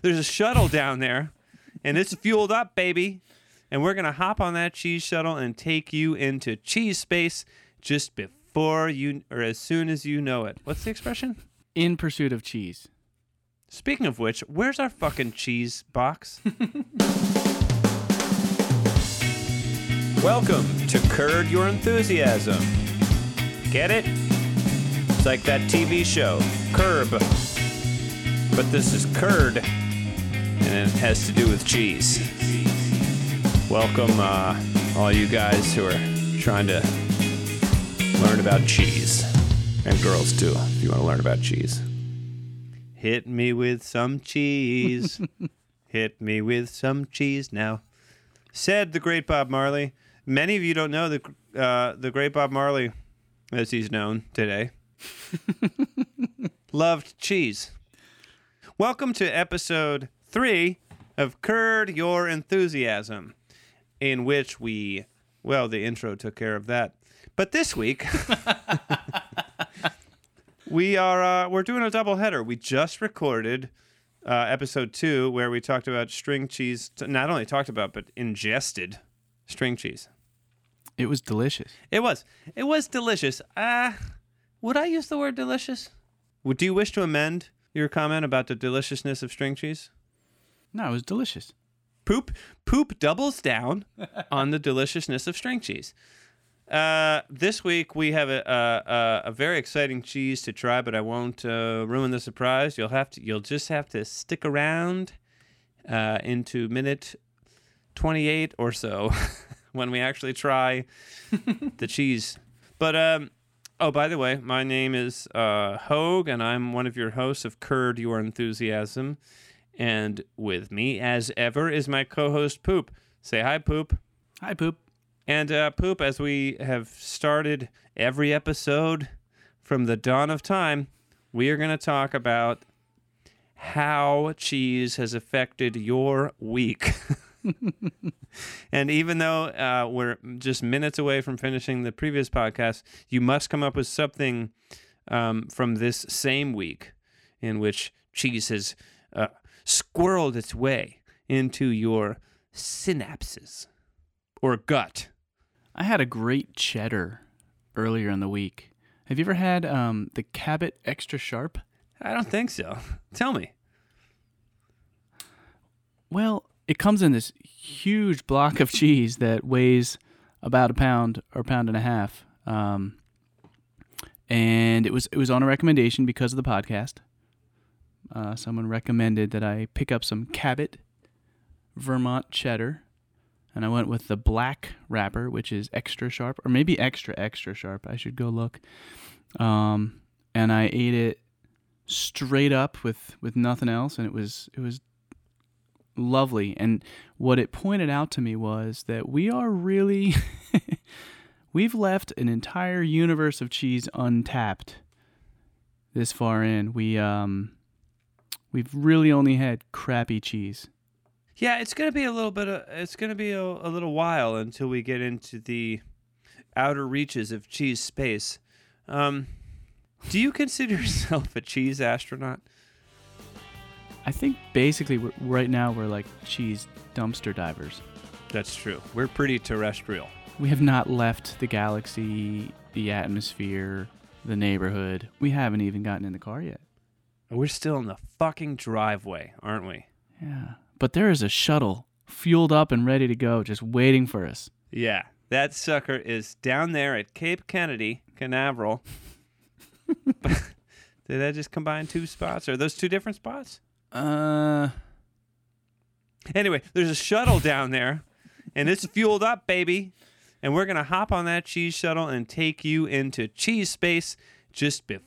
There's a shuttle down there, and it's fueled up, baby. And we're gonna hop on that cheese shuttle and take you into cheese space just before you, or as soon as you know it. What's the expression? In pursuit of cheese. Speaking of which, where's our fucking cheese box? Welcome to Curd Your Enthusiasm. Get it? It's like that TV show, Curb. But this is curd, and it has to do with cheese. Welcome, uh, all you guys who are trying to learn about cheese. And girls, too, if you want to learn about cheese. Hit me with some cheese. Hit me with some cheese now. Said the great Bob Marley. Many of you don't know the uh, the great Bob Marley, as he's known today. Loved cheese. Welcome to episode three of Curd Your Enthusiasm, in which we, well, the intro took care of that. But this week, we are uh, we're doing a double header. We just recorded uh, episode two where we talked about string cheese. Not only talked about, but ingested string cheese. It was delicious. It was. It was delicious. Uh, would I use the word delicious? Would do you wish to amend your comment about the deliciousness of string cheese? No, it was delicious. Poop poop doubles down on the deliciousness of string cheese. Uh, this week we have a, a a very exciting cheese to try, but I won't uh, ruin the surprise. You'll have to you'll just have to stick around uh, into minute twenty eight or so when we actually try the cheese. But um, oh, by the way, my name is uh, Hoag, and I'm one of your hosts of Curd Your Enthusiasm. And with me, as ever, is my co-host Poop. Say hi, Poop. Hi, poop. And uh, Poop, as we have started every episode from the dawn of time, we are going to talk about how cheese has affected your week. and even though uh, we're just minutes away from finishing the previous podcast, you must come up with something um, from this same week in which cheese has squirreled its way into your synapses or gut. I had a great cheddar earlier in the week. Have you ever had um, the Cabot Extra Sharp? I don't think so. Tell me. Well, it comes in this huge block of cheese that weighs about a pound or a pound and a half. Um, and it was it was on a recommendation because of the podcast. Uh, someone recommended that I pick up some Cabot Vermont cheddar, and I went with the black wrapper, which is extra sharp, or maybe extra extra sharp. I should go look. Um, and I ate it straight up with with nothing else, and it was it was lovely. And what it pointed out to me was that we are really we've left an entire universe of cheese untapped this far in. We um we've really only had crappy cheese. Yeah, it's gonna be a little bit. Of, it's gonna be a, a little while until we get into the outer reaches of cheese space. Um, do you consider yourself a cheese astronaut? I think basically right now we're like cheese dumpster divers. That's true. We're pretty terrestrial. We have not left the galaxy, the atmosphere, the neighborhood. We haven't even gotten in the car yet. We're still in the fucking driveway, aren't we? Yeah. But there is a shuttle fueled up and ready to go, just waiting for us. Yeah, that sucker is down there at Cape Kennedy, Canaveral. Did that just combine two spots? Are those two different spots? Uh, Anyway, there's a shuttle down there, and it's fueled up, baby. And we're gonna hop on that cheese shuttle and take you into cheese space just before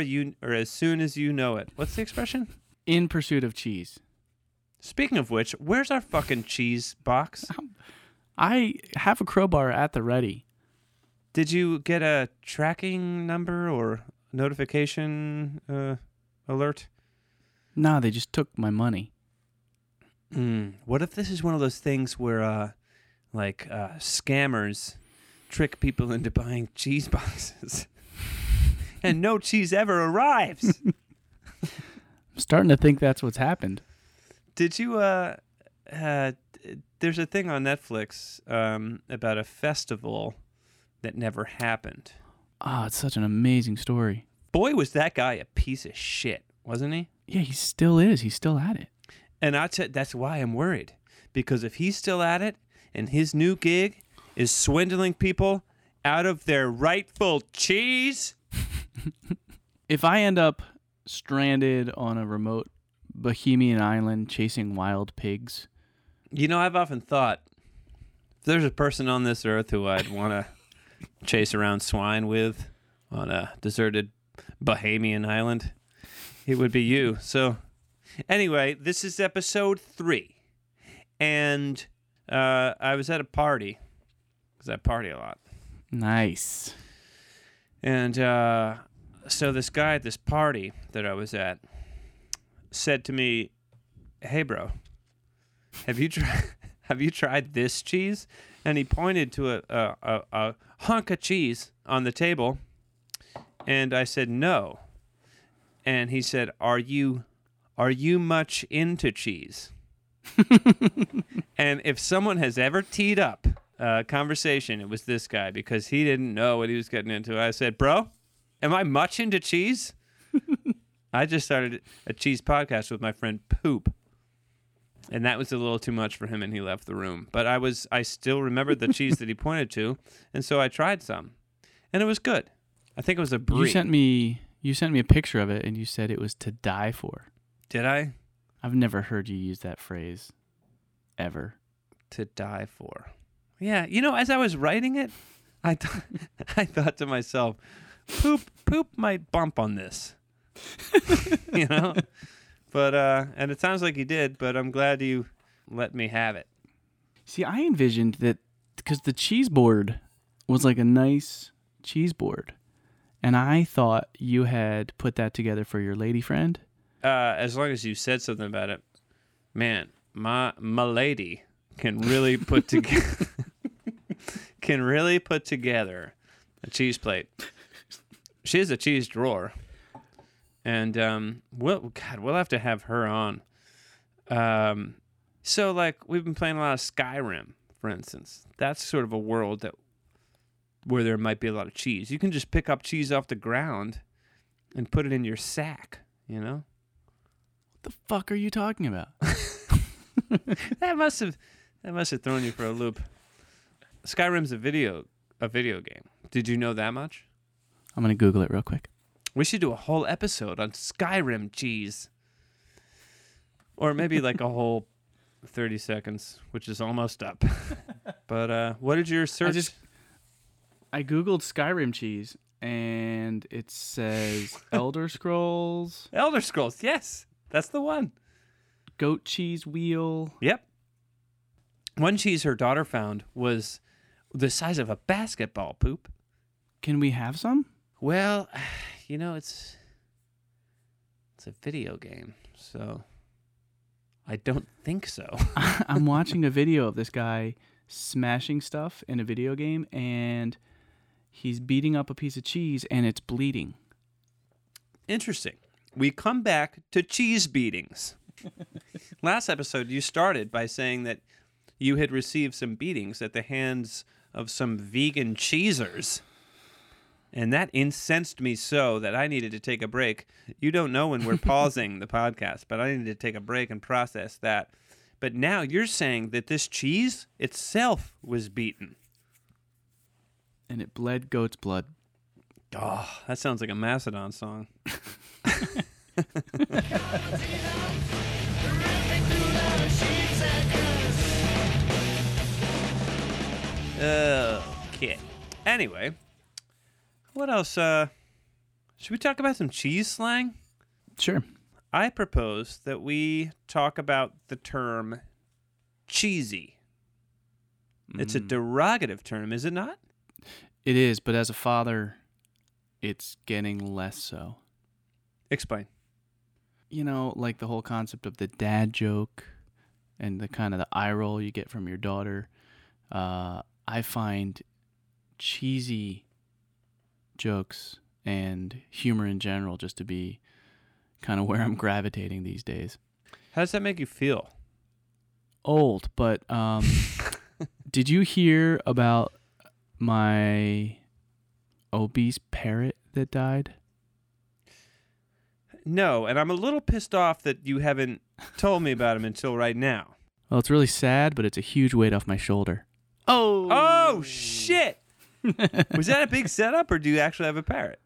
you, or as soon as you know it. What's the expression? in pursuit of cheese. Speaking of which, where's our fucking cheese box? I have a crowbar at the ready. Did you get a tracking number or notification uh, alert? Nah, they just took my money. Mm. What if this is one of those things where, uh, like, uh, scammers trick people into buying cheese boxes, and no cheese ever arrives? I'm starting to think that's what's happened. Did you? Uh, uh, there's a thing on Netflix um, about a festival that never happened. Ah, it's such an amazing story. Boy, was that guy a piece of shit, wasn't he? Yeah, he still is. He's still at it. And I t- that's why I'm worried because if he's still at it and his new gig is swindling people out of their rightful cheese, If I end up stranded on a remote Bahamian island chasing wild pigs, you know, I've often thought if there's a person on this earth who I'd want to chase around swine with on a deserted Bahamian island, it would be you. So, anyway, this is episode three. And uh, I was at a party because I party a lot. nice. And uh, so this guy at this party that I was at said to me, "Hey, bro, have you tried have you tried this cheese?" And he pointed to a, a, a, a hunk of cheese on the table, and I said, "No." And he said, "Are you are you much into cheese?" and if someone has ever teed up a conversation, it was this guy because he didn't know what he was getting into. I said, "Bro, am I much into cheese?" I just started a cheese podcast with my friend Poop. And that was a little too much for him and he left the room. But I was I still remembered the cheese that he pointed to, and so I tried some. And it was good. I think it was a brie. You sent me you sent me a picture of it and you said it was to die for. Did I? I've never heard you use that phrase ever. To die for. Yeah, you know, as I was writing it, I th- I thought to myself, poop poop might bump on this. you know? But uh and it sounds like he did, but I'm glad you let me have it. See, I envisioned that because the cheese board was like a nice cheese board, and I thought you had put that together for your lady friend. uh, as long as you said something about it, man, my my lady can really put together can really put together a cheese plate. She has a cheese drawer, and um, we'll God, we'll have to have her on. Um, so like we've been playing a lot of Skyrim, for instance. That's sort of a world that where there might be a lot of cheese. You can just pick up cheese off the ground and put it in your sack. You know. What the fuck are you talking about? that must have that must have thrown you for a loop. Skyrim's a video a video game. Did you know that much? I'm gonna Google it real quick. We should do a whole episode on Skyrim cheese. Or maybe like a whole 30 seconds, which is almost up. but uh what did your search just- I googled Skyrim cheese and it says Elder Scrolls Elder Scrolls. Yes. That's the one. goat cheese wheel. Yep. One cheese her daughter found was the size of a basketball poop. Can we have some? Well, you know, it's it's a video game, so I don't think so. I'm watching a video of this guy smashing stuff in a video game and he's beating up a piece of cheese and it's bleeding. Interesting. We come back to cheese beatings. Last episode, you started by saying that you had received some beatings at the hands of some vegan cheesers. And that incensed me so that I needed to take a break. You don't know when we're pausing the podcast, but I needed to take a break and process that. But now you're saying that this cheese itself was beaten. And it bled goat's blood. Oh, that sounds like a Mastodon song. okay. Anyway, what else? Uh, should we talk about some cheese slang? Sure. I propose that we talk about the term cheesy. It's a Mm. derogative term, is it not? It is, but as a father, it's getting less so. Explain. You know, like the whole concept of the dad joke and the kind of the eye roll you get from your daughter. Uh, I find cheesy jokes and humor in general just to be kind of where I'm gravitating these days. How does that make you feel? Old, but um, did you hear about my obese parrot that died? No, and I'm a little pissed off that you haven't told me about him until right now. Well, it's really sad, but it's a huge weight off my shoulder. Oh. Oh shit! Was that a big setup, or do you actually have a parrot?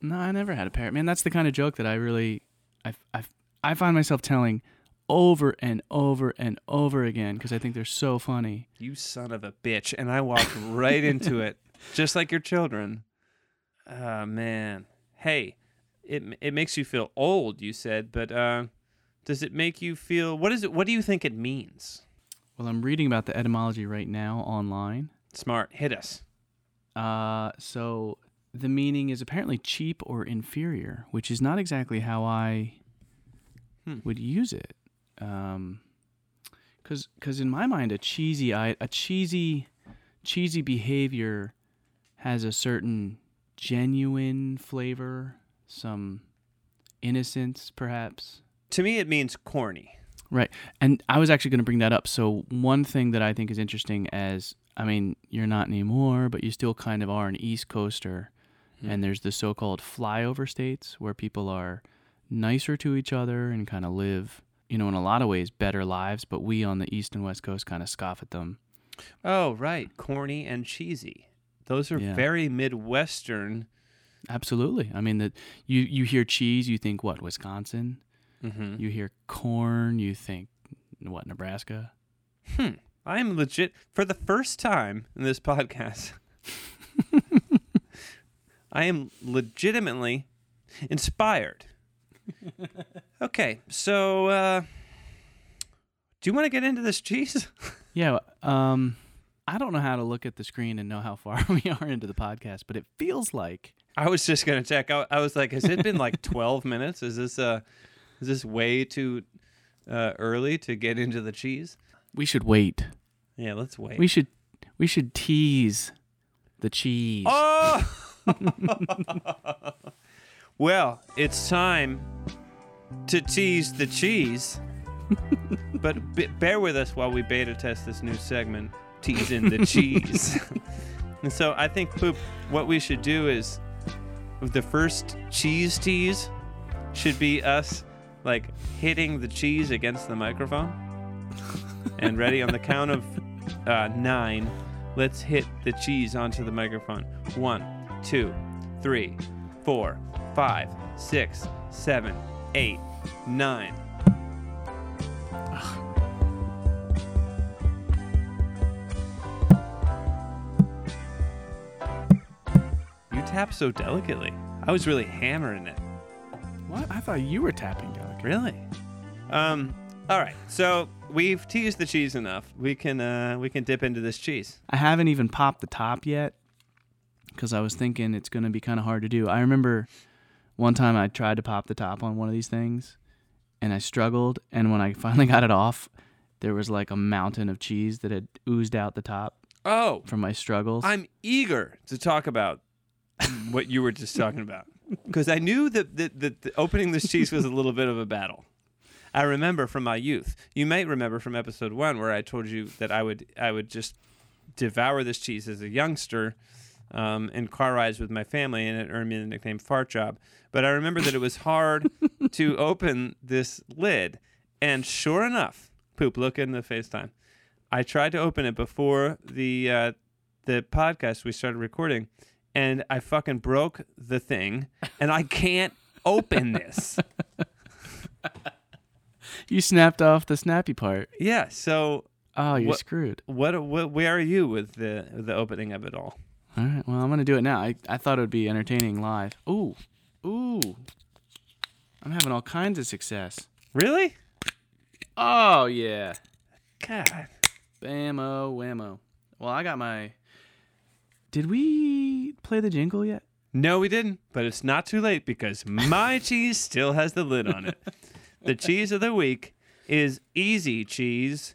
No, I never had a parrot. Man, that's the kind of joke that I really, I, I, I find myself telling over and over and over again because I think they're so funny. You son of a bitch! And I walked right into it, just like your children. Oh man. Hey, it it makes you feel old. You said, but uh, does it make you feel? What is it? What do you think it means? Well, I'm reading about the etymology right now online. Smart. Hit us. Uh, so the meaning is apparently cheap or inferior, which is not exactly how I Hmm. would use it. Um, cause, 'cause in my mind, a cheesy, a cheesy, cheesy behavior has a certain genuine flavor, some innocence, perhaps. To me, it means corny. Right. And I was actually going to bring that up. So, one thing that I think is interesting as I mean, you're not anymore, but you still kind of are an East Coaster. And there's the so called flyover states where people are nicer to each other and kind of live, you know, in a lot of ways better lives. But we on the East and West Coast kind of scoff at them. Oh, right. Corny and cheesy. Those are Yeah. very Midwestern. Absolutely. I mean, that you, you hear cheese, you think what, Wisconsin? Mm-hmm. You hear corn, you think what, Nebraska? Hmm. I am legit for the first time in this podcast. I am legitimately inspired. Okay, so uh, do you want to get into this cheese? Yeah. Um, I don't know how to look at the screen and know how far we are into the podcast, but it feels like I was just gonna check. I, I was like, has it been like twelve minutes? Is this uh, is this way too uh, early to get into the cheese? we should wait. Yeah, let's wait. We should we should tease the cheese. Oh! well, it's time to tease the cheese. but b- bear with us while we beta test this new segment, teasing the cheese. and so I think, Poop, what we should do is the first cheese tease should be us like hitting the cheese against the microphone. and ready on the count of uh, nine, let's hit the cheese onto the microphone. One, two, three, four, five, six, seven, eight, nine. You tap so delicately. I was really hammering it. What? I thought you were tapping delicately. Really? Um. All right. So we've teased the cheese enough. We can uh we can dip into this cheese. I haven't even popped the top yet because I was thinking it's going to be kind of hard to do. I remember one time I tried to pop the top on one of these things and I struggled. And when I finally got it off, there was like a mountain of cheese that had oozed out the top Oh, from my struggles. I'm eager to talk about what you were just talking about because I knew that, that, that the opening this cheese was a little bit of a battle. I remember from my youth. You might remember from episode one where I told you that I would I would just devour this cheese as a youngster um, in car rides with my family, and it earned me the nickname Fart Job. But I remember that it was hard to open this lid, and sure enough, poop. Look in the FaceTime. I tried to open it before the uh, the podcast we started recording, and I fucking broke the thing, and I can't open this. you snapped off the snappy part. Yeah. So Oh, you're What- screwed. what, what where are you with the the opening of it all? All right. Well, I'm going to do it now. I, I thought it would be entertaining live. Ooh. Ooh. I'm having all kinds of success. Really? Oh, yeah. God. Bammo whammo. Well, I got my. Did we play the jingle yet? No, we didn't, but it's not too late because my cheese still has the lid on it. The cheese of the week is easy cheese,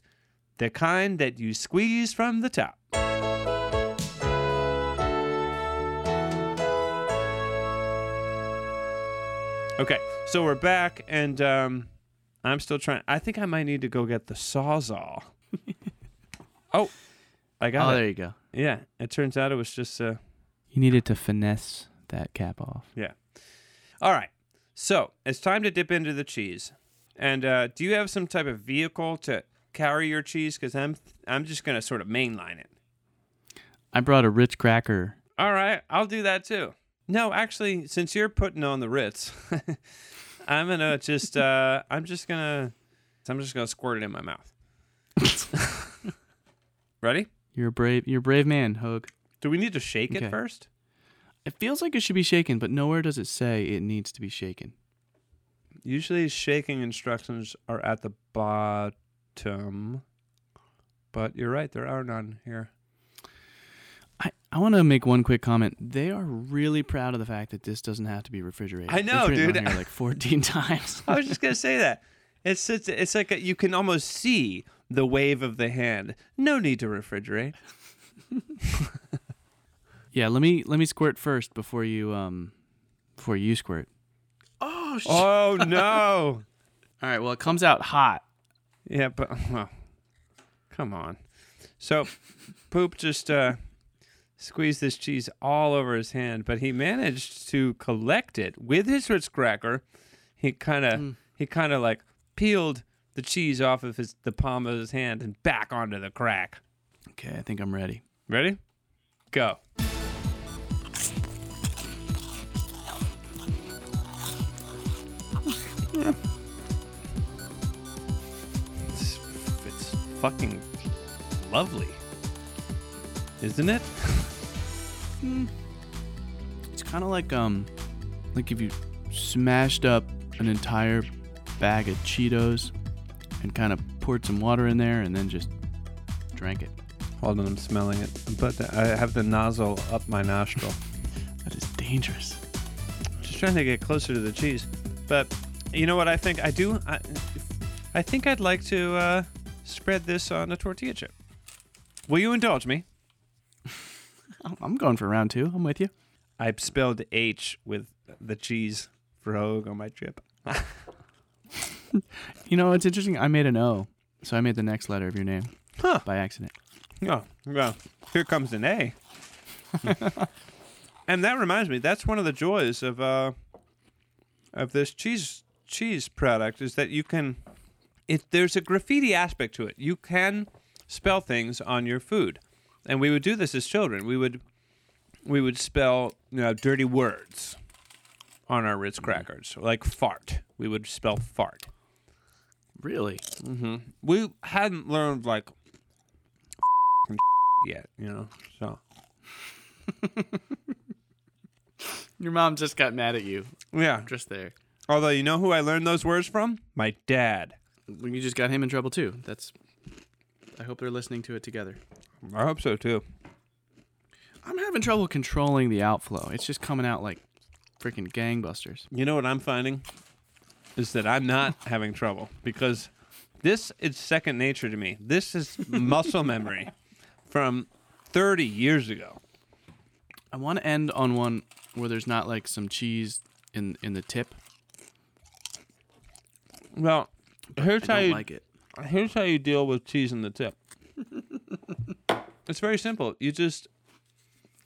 the kind that you squeeze from the top. Okay, so we're back, and um, I'm still trying. I think I might need to go get the sawzall. oh, I got oh, it. there you go. Yeah, it turns out it was just uh You needed to finesse that cap off. yeah. All right. So, it's time to dip into the cheese. And uh do you have some type of vehicle to carry your cheese cuz I'm I'm just going to sort of mainline it. I brought a Ritz cracker. All right, I'll do that too. No, actually, since you're putting on the Ritz, I'm going to just uh I'm just going to I'm just going to squirt it in my mouth. Ready? You're a brave. You're a brave man, Hoag. Do we need to shake Okay. it first? It feels like it should be shaken, but nowhere does it say it needs to be shaken. Usually, shaking instructions are at the bottom, but you're right, there are none here. I, I want to make one quick comment. They are really proud of the fact that this doesn't have to be refrigerated. I know, dude. Like 14 times. I was just gonna say that. It's it's, it's like a, you can almost see the wave of the hand. No need to refrigerate. yeah, let me let me squirt first before you um before you squirt. Oh, sh- Oh no! All right. Well, it comes out hot. yeah, but well, come on. So, poop just uh, squeezed this cheese all over his hand, but he managed to collect it with his Ritz cracker. He kind of he kind of like peeled the cheese off of his the palm of his hand and back onto the crack. Okay, I think I'm ready. Ready? Go. It's, it's fucking lovely, isn't it? It's kind of like um like if you smashed up an entire bag of Cheetos and kind of poured some water in there and then just drank it. Hold on, I'm smelling it, but I have the nozzle up my nostril. That is dangerous. Just trying to get closer to the cheese. But you know what I think I do? I, I think I'd like to uh, spread this on a tortilla chip. Will you indulge me? I'm- going for round two. I'm with you. I spelled H with the cheese for Hoag on my chip. You know, it's interesting. I made an O, so I made the next letter of your name Huh. by accident. Oh, well, here comes an A. and that reminds me, that's one of the joys of uh, of this cheese cheese product is that you can it there's a graffiti aspect to it. You can spell things on your food. And we would do this as children. We would we would spell you know, dirty words on our Ritz crackers, like fart. We would spell fart. Really? Mm-hmm. We hadn't learned like yet, you know. So Your mom just got mad at you yeah. just there. Although you know who I learned those words from? My dad. Well, You just got him in trouble too. That's. I hope they're listening to it together. I hope so too. I'm having trouble controlling the outflow. It's just coming out like freaking gangbusters. You know what I'm finding is that I'm not having trouble because this is second nature to me. This is muscle memory from 30 years ago. I want to end on one where there's not like some cheese in in the tip. Well, here's I how don't you like it. here's how you deal with cheese in the tip. it's very simple. You just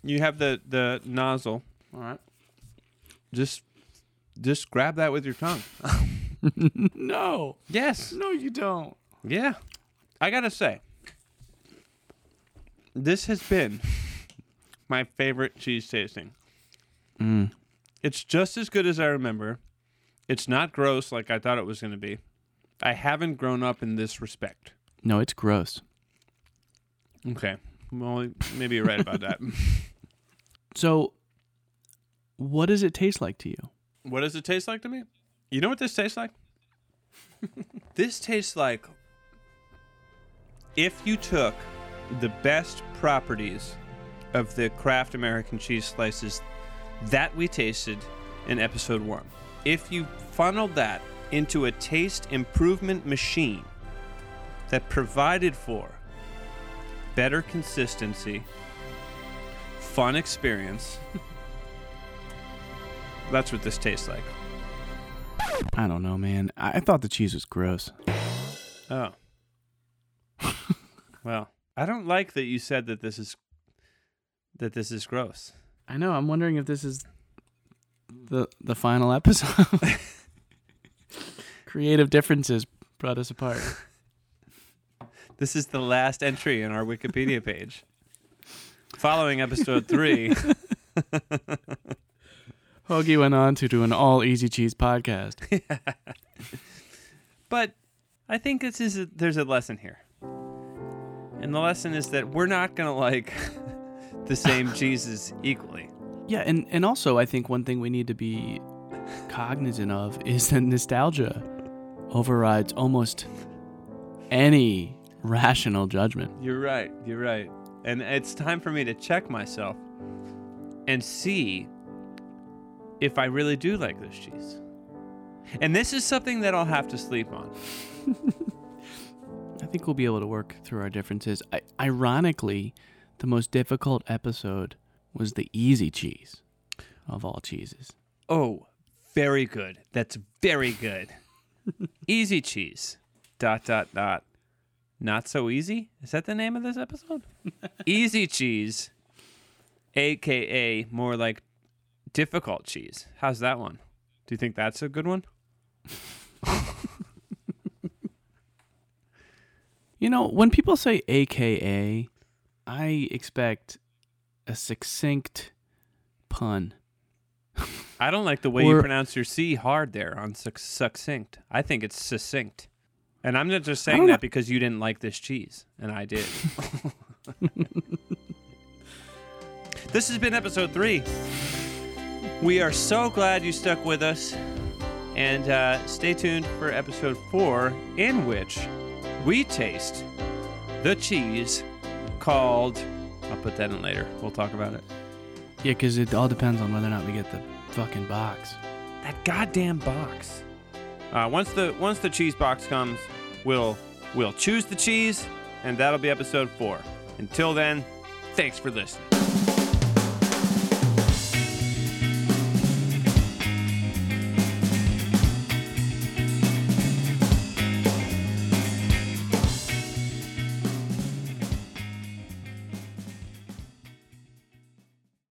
you have the the nozzle. All right. Just just grab that with your tongue. No, yes. no, you don't. Yeah. I got to say this has been my favorite cheese tasting. Mm. It's just as good as I remember. It's not gross like I thought it was going to be. I haven't grown up in this respect. No, it's gross. Okay. Well, maybe you're right about that. So, what does it taste like to you? What does it taste like to me? You know what this tastes like? this tastes like if you took the best properties of the Kraft American cheese slices that we tasted in episode one. If you funneled that into a taste improvement machine that provided for better consistency, fun experience, that's what this tastes like. I don't know, man. I, I thought the cheese was gross. Oh. well, I don't like that you said that this is that this is gross. I know. I'm wondering if this is the the final episode. Creative differences brought us apart. This is the last entry in our Wikipedia page. Following episode three, Hoagie went on to do an all easy cheese podcast. but I think this is a, there's a lesson here, and the lesson is that we're not gonna like the same cheeses equally. Yeah, and, and also I think one thing we need to be cognizant of is that nostalgia overrides almost any rational judgment. You're right. You're right. And it's time for me to check myself and see if I really do like this cheese. And this is something that I'll have to sleep on. I think we'll be able to work through our differences. I, ironically, the most difficult episode was the easy cheese of all cheeses. Oh, very good. That's very good. easy cheese. Dot dot dot. Not so easy? Is that the name of this episode? easy cheese, aka more like difficult cheese. How's that one? Do you think that's a good one? You know, when people say AKA, I expect a succinct pun. I don't like the way you pronounce your C hard there on suc- succinct. I think it's succinct. And I'm not just saying that know. because you didn't like this cheese, and I did. this has been episode three. We are so glad you stuck with us. And uh, stay tuned for episode four, in which we taste the cheese called. I'll put that in later. We'll talk about it. Yeah, because it all depends on whether or not we get the fucking box. That goddamn box. Uh, once the once the cheese box comes, we'll we'll choose the cheese, and that'll be episode four. Until then, thanks for listening.